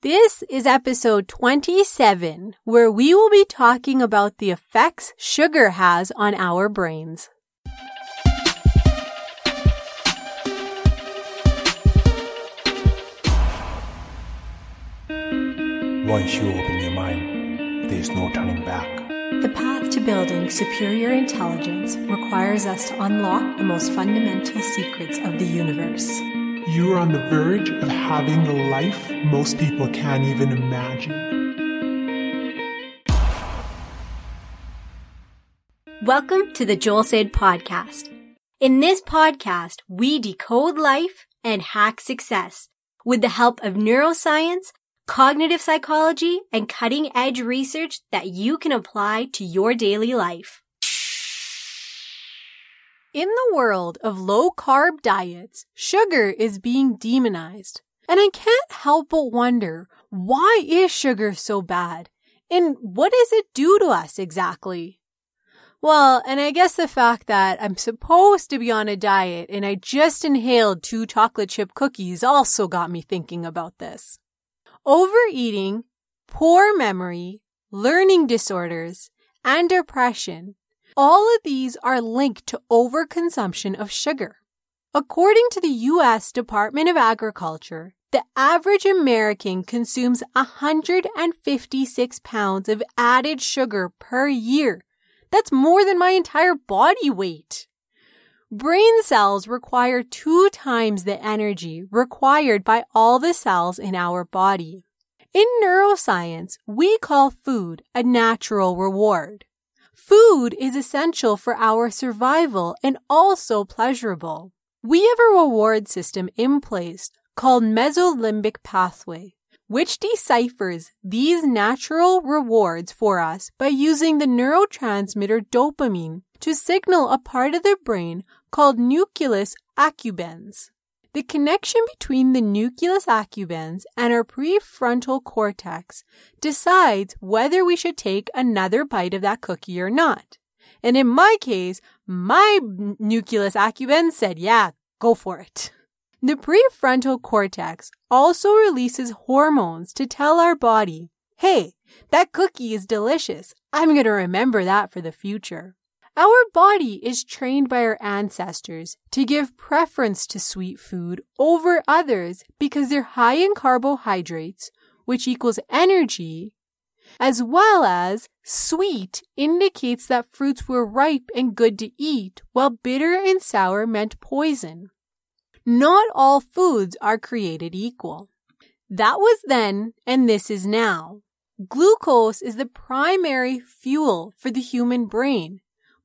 This is episode 27, where we will be talking about the effects sugar has on our brains. Once you open your mind, there's no turning back. The path to building superior intelligence requires us to unlock the most fundamental secrets of the universe. You are on the verge of having the life most people can't even imagine. Welcome to the JOLSID podcast. In this podcast, we decode life and hack success with the help of neuroscience, cognitive psychology, and cutting edge research that you can apply to your daily life. In the world of low carb diets, sugar is being demonized. And I can't help but wonder, why is sugar so bad? And what does it do to us exactly? Well, and I guess the fact that I'm supposed to be on a diet and I just inhaled two chocolate chip cookies also got me thinking about this. Overeating, poor memory, learning disorders, and depression all of these are linked to overconsumption of sugar. According to the U.S. Department of Agriculture, the average American consumes 156 pounds of added sugar per year. That's more than my entire body weight. Brain cells require two times the energy required by all the cells in our body. In neuroscience, we call food a natural reward. Food is essential for our survival and also pleasurable. We have a reward system in place called mesolimbic pathway, which deciphers these natural rewards for us by using the neurotransmitter dopamine to signal a part of the brain called nucleus accumbens. The connection between the nucleus accumbens and our prefrontal cortex decides whether we should take another bite of that cookie or not. And in my case, my nucleus accumbens said, yeah, go for it. The prefrontal cortex also releases hormones to tell our body, hey, that cookie is delicious. I'm going to remember that for the future. Our body is trained by our ancestors to give preference to sweet food over others because they're high in carbohydrates, which equals energy, as well as sweet indicates that fruits were ripe and good to eat, while bitter and sour meant poison. Not all foods are created equal. That was then, and this is now. Glucose is the primary fuel for the human brain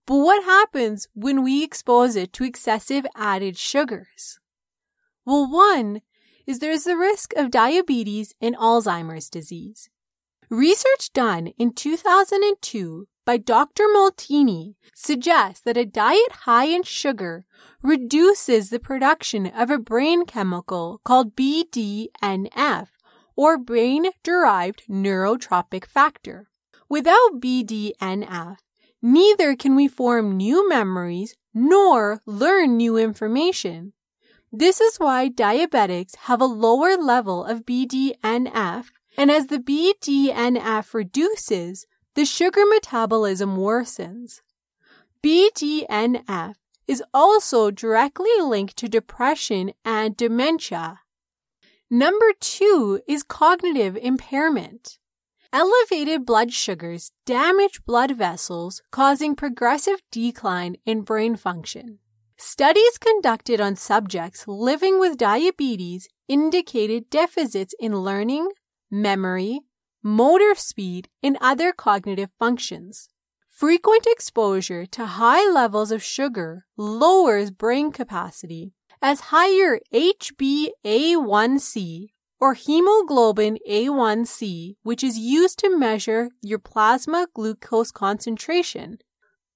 but what happens when we expose it to excessive added sugars? Well, one is there's the risk of diabetes and Alzheimer's disease. Research done in 2002 by Dr. Molteni suggests that a diet high in sugar reduces the production of a brain chemical called BDNF, or brain derived neurotrophic factor. Without BDNF, Neither can we form new memories nor learn new information. This is why diabetics have a lower level of BDNF, and as the BDNF reduces, the sugar metabolism worsens. BDNF is also directly linked to depression and dementia. Number two is cognitive impairment. Elevated blood sugars damage blood vessels, causing progressive decline in brain function. Studies conducted on subjects living with diabetes indicated deficits in learning, memory, motor speed, and other cognitive functions. Frequent exposure to high levels of sugar lowers brain capacity as higher HbA1c or hemoglobin A1C, which is used to measure your plasma glucose concentration.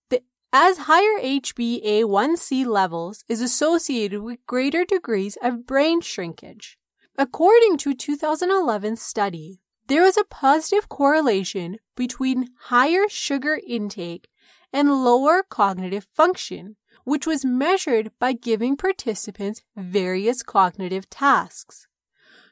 The, as higher HbA1c levels is associated with greater degrees of brain shrinkage. According to a 2011 study, there was a positive correlation between higher sugar intake and lower cognitive function, which was measured by giving participants various cognitive tasks.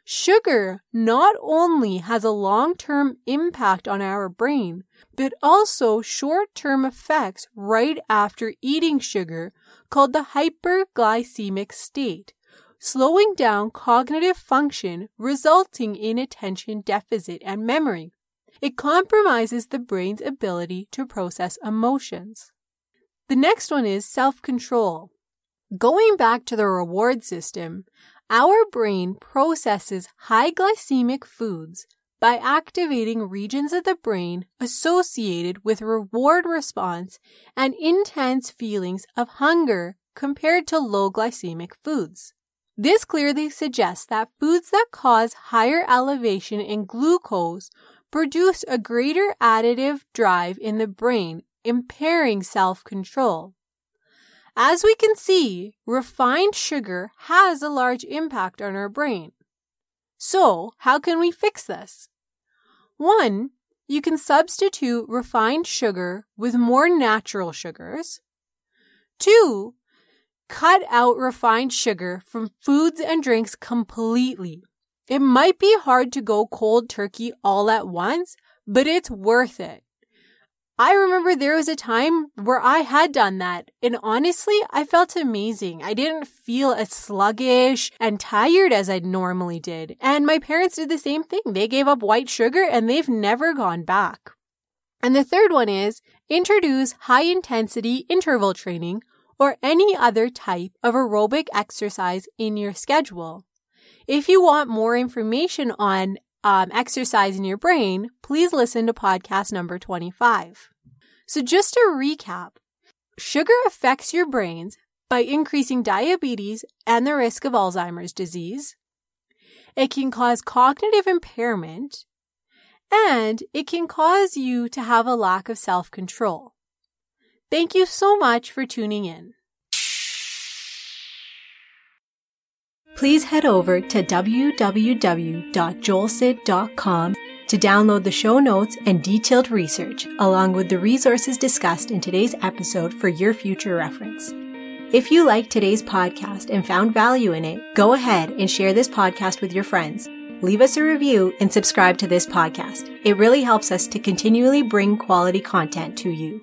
Sugar not only has a long term impact on our brain, but also short term effects right after eating sugar called the hyperglycemic state, slowing down cognitive function, resulting in attention deficit and memory. It compromises the brain's ability to process emotions. The next one is self control. Going back to the reward system, our brain processes high glycemic foods by activating regions of the brain associated with reward response and intense feelings of hunger compared to low glycemic foods. This clearly suggests that foods that cause higher elevation in glucose produce a greater additive drive in the brain, impairing self control. As we can see, refined sugar has a large impact on our brain. So, how can we fix this? One, you can substitute refined sugar with more natural sugars. Two, cut out refined sugar from foods and drinks completely. It might be hard to go cold turkey all at once, but it's worth it. I remember there was a time where I had done that, and honestly, I felt amazing. I didn't feel as sluggish and tired as I normally did. And my parents did the same thing. They gave up white sugar and they've never gone back. And the third one is introduce high intensity interval training or any other type of aerobic exercise in your schedule. If you want more information on um, exercise in your brain, please listen to podcast number 25. So, just to recap, sugar affects your brains by increasing diabetes and the risk of Alzheimer's disease. It can cause cognitive impairment and it can cause you to have a lack of self control. Thank you so much for tuning in. Please head over to www.jolsid.com to download the show notes and detailed research, along with the resources discussed in today's episode for your future reference. If you liked today's podcast and found value in it, go ahead and share this podcast with your friends. Leave us a review and subscribe to this podcast. It really helps us to continually bring quality content to you.